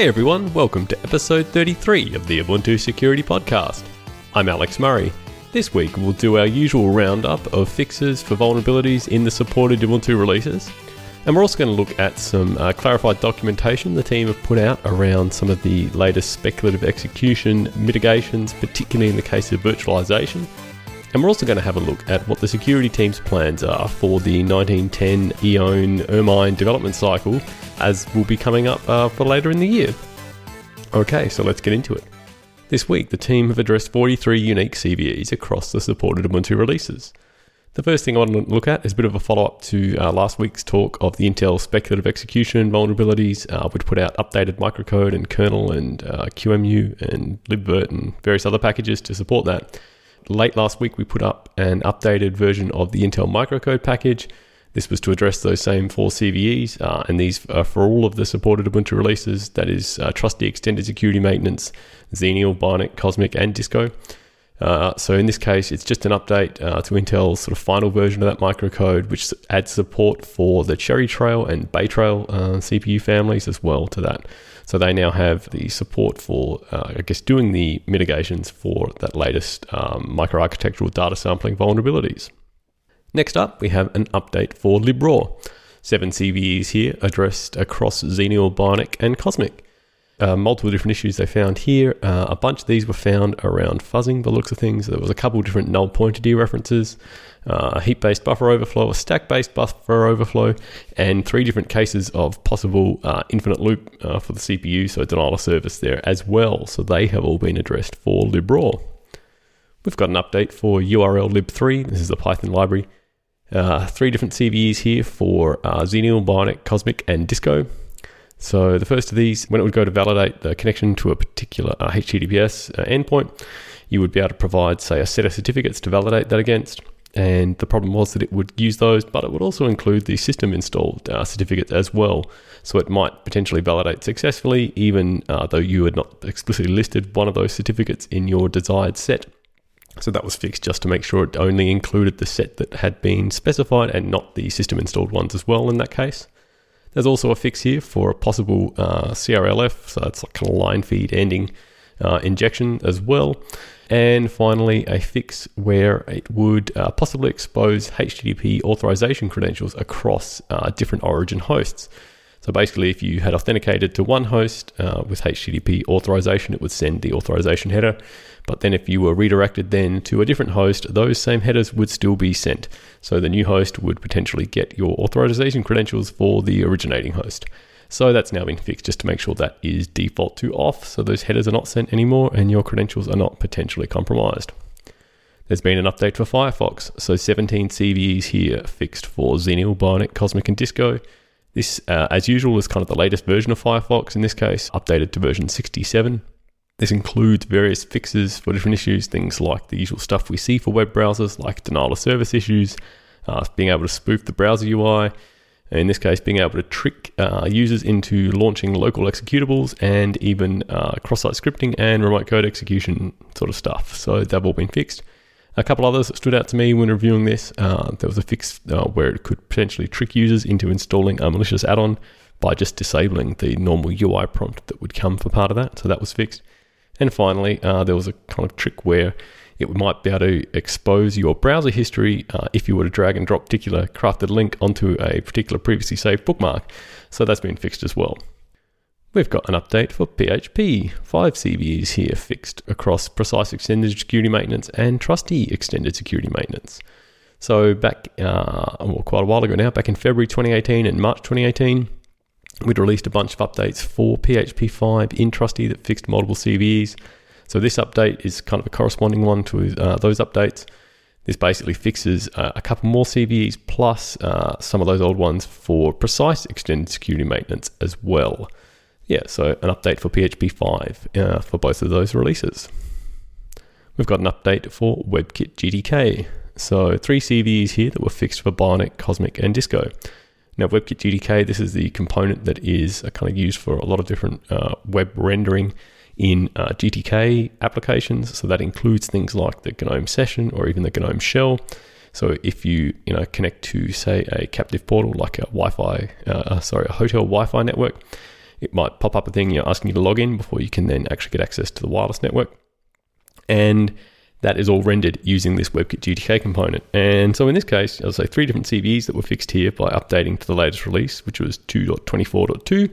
Hey everyone, welcome to episode 33 of the Ubuntu Security Podcast. I'm Alex Murray. This week we'll do our usual roundup of fixes for vulnerabilities in the supported Ubuntu releases. And we're also going to look at some uh, clarified documentation the team have put out around some of the latest speculative execution mitigations, particularly in the case of virtualization. And we're also going to have a look at what the security team's plans are for the 1910 Eoan Ermine development cycle as will be coming up uh, for later in the year. Okay, so let's get into it. This week, the team have addressed 43 unique CVEs across the supported Ubuntu releases. The first thing I want to look at is a bit of a follow up to uh, last week's talk of the Intel speculative execution vulnerabilities, uh, which put out updated microcode and kernel and uh, QEMU and libvirt and various other packages to support that. Late last week, we put up an updated version of the Intel microcode package, this was to address those same four CVEs, uh, and these are for all of the supported Ubuntu releases. That is uh, Trusty Extended Security Maintenance, Xenial, Bionic, Cosmic, and Disco. Uh, so in this case, it's just an update uh, to Intel's sort of final version of that microcode, which adds support for the Cherry Trail and Bay Trail uh, CPU families as well to that. So they now have the support for, uh, I guess, doing the mitigations for that latest um, microarchitectural data sampling vulnerabilities. Next up, we have an update for LibRaw. Seven CVEs here addressed across Xenial, Bionic, and Cosmic. Uh, multiple different issues they found here. Uh, a bunch of these were found around fuzzing, the looks of things. There was a couple of different null pointer dereferences, uh, a heap based buffer overflow, a stack based buffer overflow, and three different cases of possible uh, infinite loop uh, for the CPU, so denial of service there as well. So they have all been addressed for LibRaw. We've got an update for urllib3. This is the Python library three different CVEs here for Xenial, Bionic, Cosmic, and Disco. So the first of these, when it would go to validate the connection to a particular uh, HTTPS uh, endpoint, you would be able to provide, say, a set of certificates to validate that against. And the problem was that it would use those, but it would also include the system installed uh, certificates as well. So it might potentially validate successfully, even uh, though you had not explicitly listed one of those certificates in your desired set. So that was fixed just to make sure it only included the set that had been specified and not the system installed ones as well in that case. There's also a fix here for a possible uh, CRLF, so that's like kind of line feed ending uh, injection as well. And finally, a fix where it would uh, possibly expose HTTP authorization credentials across uh, different origin hosts. So basically, if you had authenticated to one host uh, with HTTP authorization, it would send the authorization header. But then if you were redirected then to a different host, those same headers would still be sent. So the new host would potentially get your authorization credentials for the originating host. So that's now been fixed just to make sure that is default to off, so those headers are not sent anymore and your credentials are not potentially compromised. There's been an update for Firefox, so 17 CVEs here fixed for Xenial, Bionic, Cosmic, and Disco. This, uh, as usual, is kind of the latest version of Firefox, in this case, updated to version 67. This includes various fixes for different issues, things like the usual stuff we see for web browsers, like denial of service issues, uh, being able to spoof the browser UI, in this case, being able to trick uh, users into launching local executables and even uh, cross site scripting and remote code execution sort of stuff. So they've all been fixed. A couple others that stood out to me when reviewing this. Uh, there was a fix uh, where it could potentially trick users into installing a malicious add on by just disabling the normal UI prompt that would come for part of that. So that was fixed. And finally, uh, there was a kind of trick where it might be able to expose your browser history uh, if you were to drag and drop particular crafted link onto a particular previously saved bookmark. So that's been fixed as well. We've got an update for PHP. Five CVEs here fixed across Precise Extended Security Maintenance and Trusty Extended Security Maintenance. So back, uh, well, quite a while ago now, back in February 2018 and March 2018, we'd released a bunch of updates for PHP 5 in Trusty that fixed multiple CVEs. So this update is kind of a corresponding one to uh, those updates. This basically fixes uh, a couple more CVEs plus uh, some of those old ones for precise extended security maintenance as well. Yeah, so an update for PHP 5 uh, for both of those releases. We've got an update for WebKit GTK. So three CVEs here that were fixed for Bionic, Cosmic, and Disco. Now, WebKit GTK, this is the component that is uh, kind of used for a lot of different uh, web rendering in uh, GTK applications. So that includes things like the GNOME session or even the GNOME shell. So if you you know connect to say a captive portal like a Wi-Fi, uh, sorry, a hotel Wi-Fi network, it might pop up a thing you know, asking you to log in before you can then actually get access to the wireless network. And that is all rendered using this WebKit GTK component. And so in this case, I'll say three different CVEs that were fixed here by updating to the latest release, which was 2.24.2.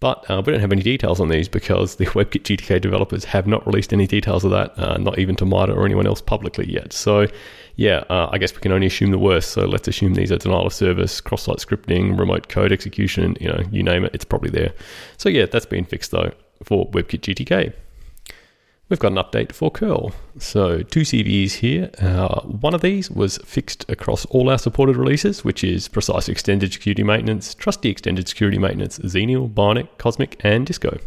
But uh, we don't have any details on these because the WebKit GTK developers have not released any details of that, uh, not even to MITRE or anyone else publicly yet. So, yeah, uh, I guess we can only assume the worst. So let's assume these are denial of service, cross-site scripting, remote code execution, you know, you name it, it's probably there. So yeah, that's been fixed though for WebKit GTK. We've got an update for curl. So two CVEs here. Uh, one of these was fixed across all our supported releases, which is Precise Extended Security Maintenance, Trusty Extended Security Maintenance, Xenial, Bionic, Cosmic, and Disco.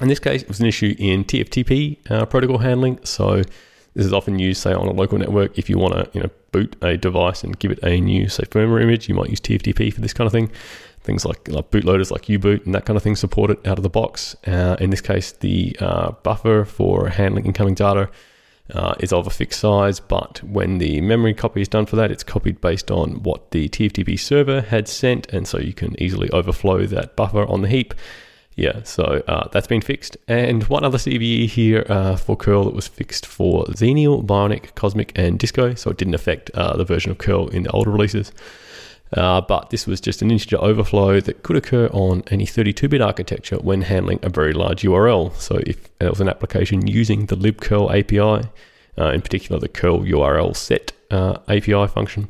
In this case, it was an issue in TFTP uh, protocol handling. So this is often used, say, on a local network. If you want to, you know, boot a device and give it a new, say, firmware image, you might use TFTP for this kind of thing things like, like bootloaders like U-Boot and that kind of thing support it out of the box. Uh, in this case, the uh, buffer for handling incoming data uh, is of a fixed size, but when the memory copy is done for that, it's copied based on what the TFTP server had sent, and so you can easily overflow that buffer on the heap. Yeah, so uh, that's been fixed. And one other CVE here uh, for curl that was fixed for Xenial, Bionic, Cosmic, and Disco, so it didn't affect uh, the version of curl in the older releases. Uh, but this was just an integer overflow that could occur on any 32 bit architecture when handling a very large URL. So, if there was an application using the libcurl API, uh, in particular the curl URL set uh, API function,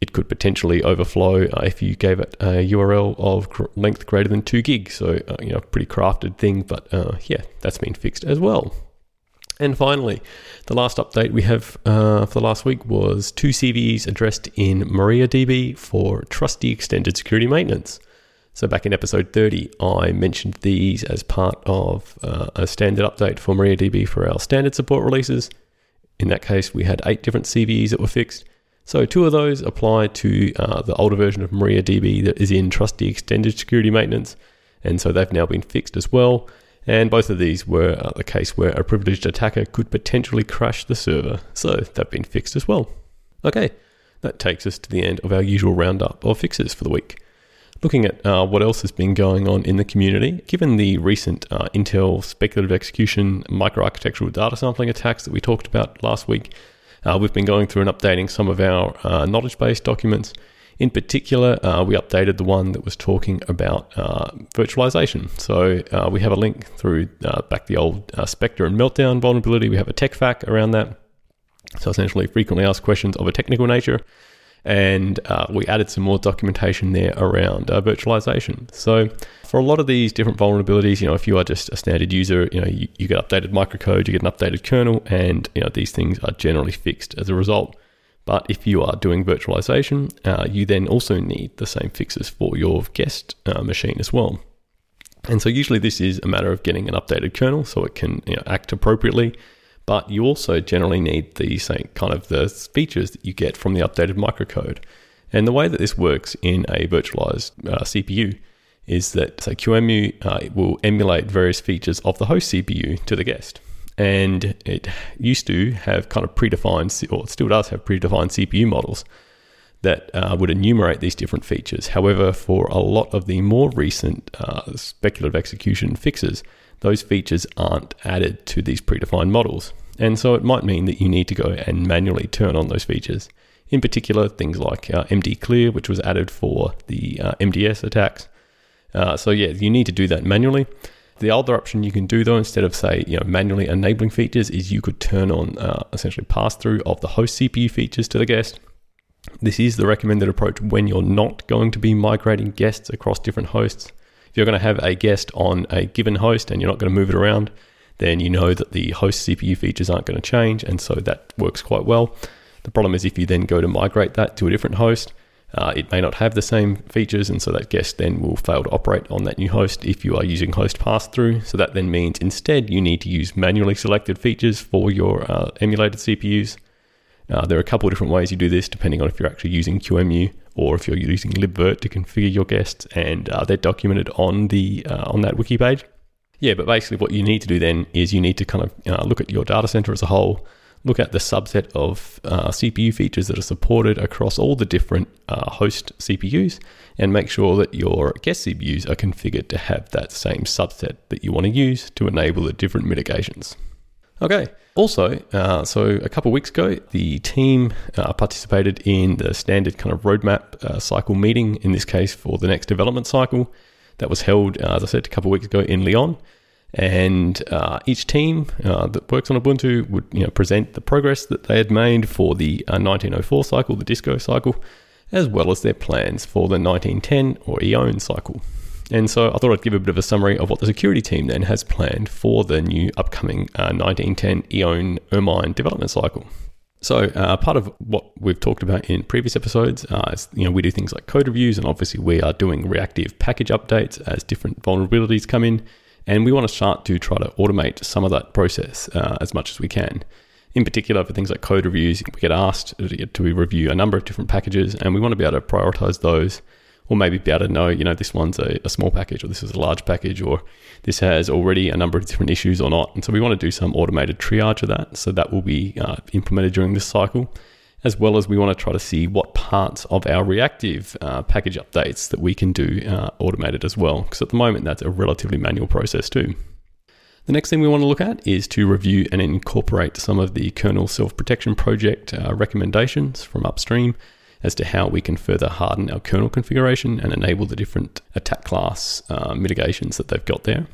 it could potentially overflow uh, if you gave it a URL of length greater than 2 gigs. So, uh, you know, pretty crafted thing, but uh, yeah, that's been fixed as well. And finally, the last update we have uh, for the last week was two CVEs addressed in MariaDB for trusty extended security maintenance. So, back in episode 30, I mentioned these as part of uh, a standard update for MariaDB for our standard support releases. In that case, we had eight different CVEs that were fixed. So, two of those apply to uh, the older version of MariaDB that is in trusty extended security maintenance. And so they've now been fixed as well. And both of these were uh, the case where a privileged attacker could potentially crash the server, so they've been fixed as well. Okay, that takes us to the end of our usual roundup of fixes for the week. Looking at uh, what else has been going on in the community, given the recent uh, Intel speculative execution microarchitectural data sampling attacks that we talked about last week, uh, we've been going through and updating some of our uh, knowledge base documents in particular, uh, we updated the one that was talking about uh, virtualization. So uh, we have a link through uh, back the old Spectre and Meltdown vulnerability. We have a tech FAQ around that. So essentially, frequently asked questions of a technical nature. And uh, we added some more documentation there around virtualization. So for a lot of these different vulnerabilities, you know, if you are just a standard user, you know, you, you get updated microcode, you get an updated kernel, and you know these things are generally fixed as a result. But if you are doing virtualization, uh, you then also need the same fixes for your guest uh, machine as well. And so usually this is a matter of getting an updated kernel so it can you know, act appropriately. But you also generally need the same kind of the features that you get from the updated microcode. And the way that this works in a virtualized uh, CPU is that say QEMU uh, will emulate various features of the host CPU to the guest and it used to have kind of predefined, or it still does have predefined CPU models that uh, would enumerate these different features. However, for a lot of the more recent uh, speculative execution fixes, those features aren't added to these predefined models. And so it might mean that you need to go and manually turn on those features. In particular, things like uh, MD Clear, which was added for the uh, MDS attacks. Uh, so, yeah, you need to do that manually. The other option you can do though, instead of say you know manually enabling features, is you could turn on uh, essentially pass through of the host CPU features to the guest. This is the recommended approach when you're not going to be migrating guests across different hosts. If you're going to have a guest on a given host and you're not going to move it around, then you know that the host CPU features aren't going to change, and so that works quite well. The problem is if you then go to migrate that to a different host, uh, it may not have the same features, and so that guest then will fail to operate on that new host if you are using host pass through. So that then means instead you need to use manually selected features for your uh, emulated CPUs. Uh, there are a couple of different ways you do this depending on if you're actually using QEMU or if you're using libvirt to configure your guests, and uh, they're documented on the uh, on that wiki page. Yeah, but basically what you need to do then is you need to kind of uh, look at your data center as a whole look at the subset of uh, CPU features that are supported across all the different uh, host CPUs and make sure that your guest CPUs are configured to have that same subset that you want to use to enable the different mitigations. Okay. Also, uh, so a couple weeks ago, the team uh, participated in the standard kind of roadmap uh, cycle meeting, in this case for the next development cycle that was held, uh, as I said, a couple weeks ago in Lyon. And uh, each team uh, that works on Ubuntu would you know, present the progress that they had made for the 1904 cycle, the Disco cycle, as well as their plans for the 1910 or Eoan cycle. And so I thought I'd give a bit of a summary of what the security team then has planned for the new upcoming uh, 1910 Eoan Ermine development cycle. So uh, part of what we've talked about in previous episodes uh, is, you know, we do things like code reviews, and obviously we are doing reactive package updates as different vulnerabilities come in, and we want to start to try to automate some of that process uh, as much as we can. In particular, for things like code reviews, we get asked to review a number of different packages, and we want to be able to prioritize those or maybe be able to know, you know, this one's a, a, small package or this is a large package or this has already a number of different issues or not. And so we want to do some automated triage of that. So that will be uh, implemented during this cycle, as well as we want to try to see what parts of our reactive uh, package updates that we can do uh, automated as well. Because at the moment, that's a relatively manual process too. The next thing we want to look at is to review and incorporate some of the kernel self protection project uh, recommendations from upstream as to how we can further harden our kernel configuration and enable the different attack class uh, mitigations that they've got there.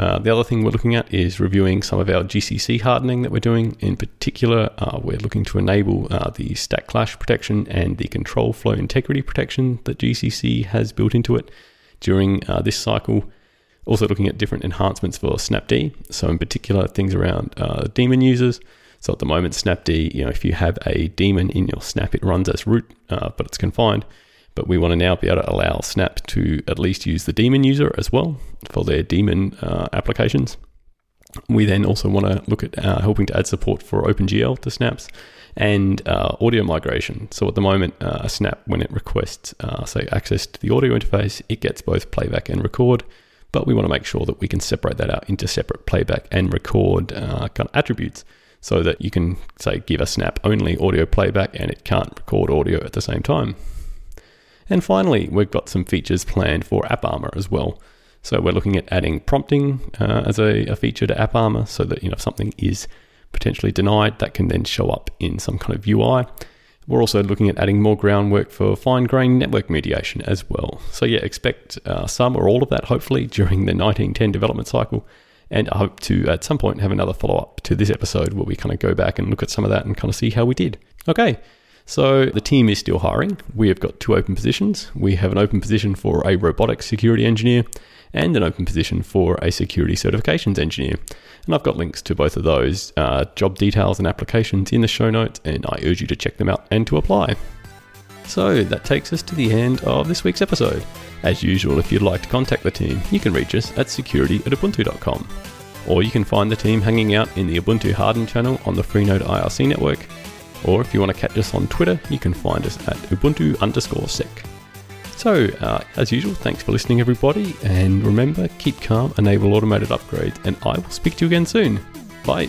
Uh, the other thing we're looking at is reviewing some of our GCC hardening that we're doing. In particular, uh, we're looking to enable uh, the stack clash protection and the control flow integrity protection that GCC has built into it during uh, this cycle. Also, looking at different enhancements for Snapd. So, in particular, things around uh, daemon users so at the moment, Snapd, you know, if you have a daemon in your snap, it runs as root, uh, but it's confined. But we want to now be able to allow Snap to at least use the daemon user as well for their daemon uh, applications. We then also want to look at uh, helping to add support for OpenGL to snaps and uh, audio migration. So at the moment, uh, a snap, when it requests, uh, say, access to the audio interface, it gets both playback and record. But we want to make sure that we can separate that out into separate playback and record uh, kind of attributes so that you can say give a snap only audio playback and it can't record audio at the same time. And finally, we've got some features planned for AppArmor as well. So we're looking at adding prompting uh, as a, a, feature to AppArmor so that you know if something is potentially denied, that can then show up in some kind of UI. We're also looking at adding more groundwork for fine grained network mediation as well. So yeah, expect uh, some or all of that hopefully during the 1910 development cycle. And I hope to at some point have another follow up to this episode where we kind of go back and look at some of that and kind of see how we did. Okay. So the team is still hiring. We have got two open positions. We have an open position for a robotics security engineer and an open position for a security certifications engineer. And I've got links to both of those uh, job details and applications in the show notes, and I urge you to check them out and to apply. So that takes us to the end of this week's episode. As usual, if you'd like to contact the team, you can reach us at security at ubuntu.com. Or you can find the team hanging out in the Ubuntu Harden channel on the Freenode IRC network. Or if you want to catch us on Twitter, you can find us at ubuntu underscore sec. So, uh, as usual, thanks for listening, everybody. And remember, keep calm, enable automated upgrades, and I will speak to you again soon. Bye.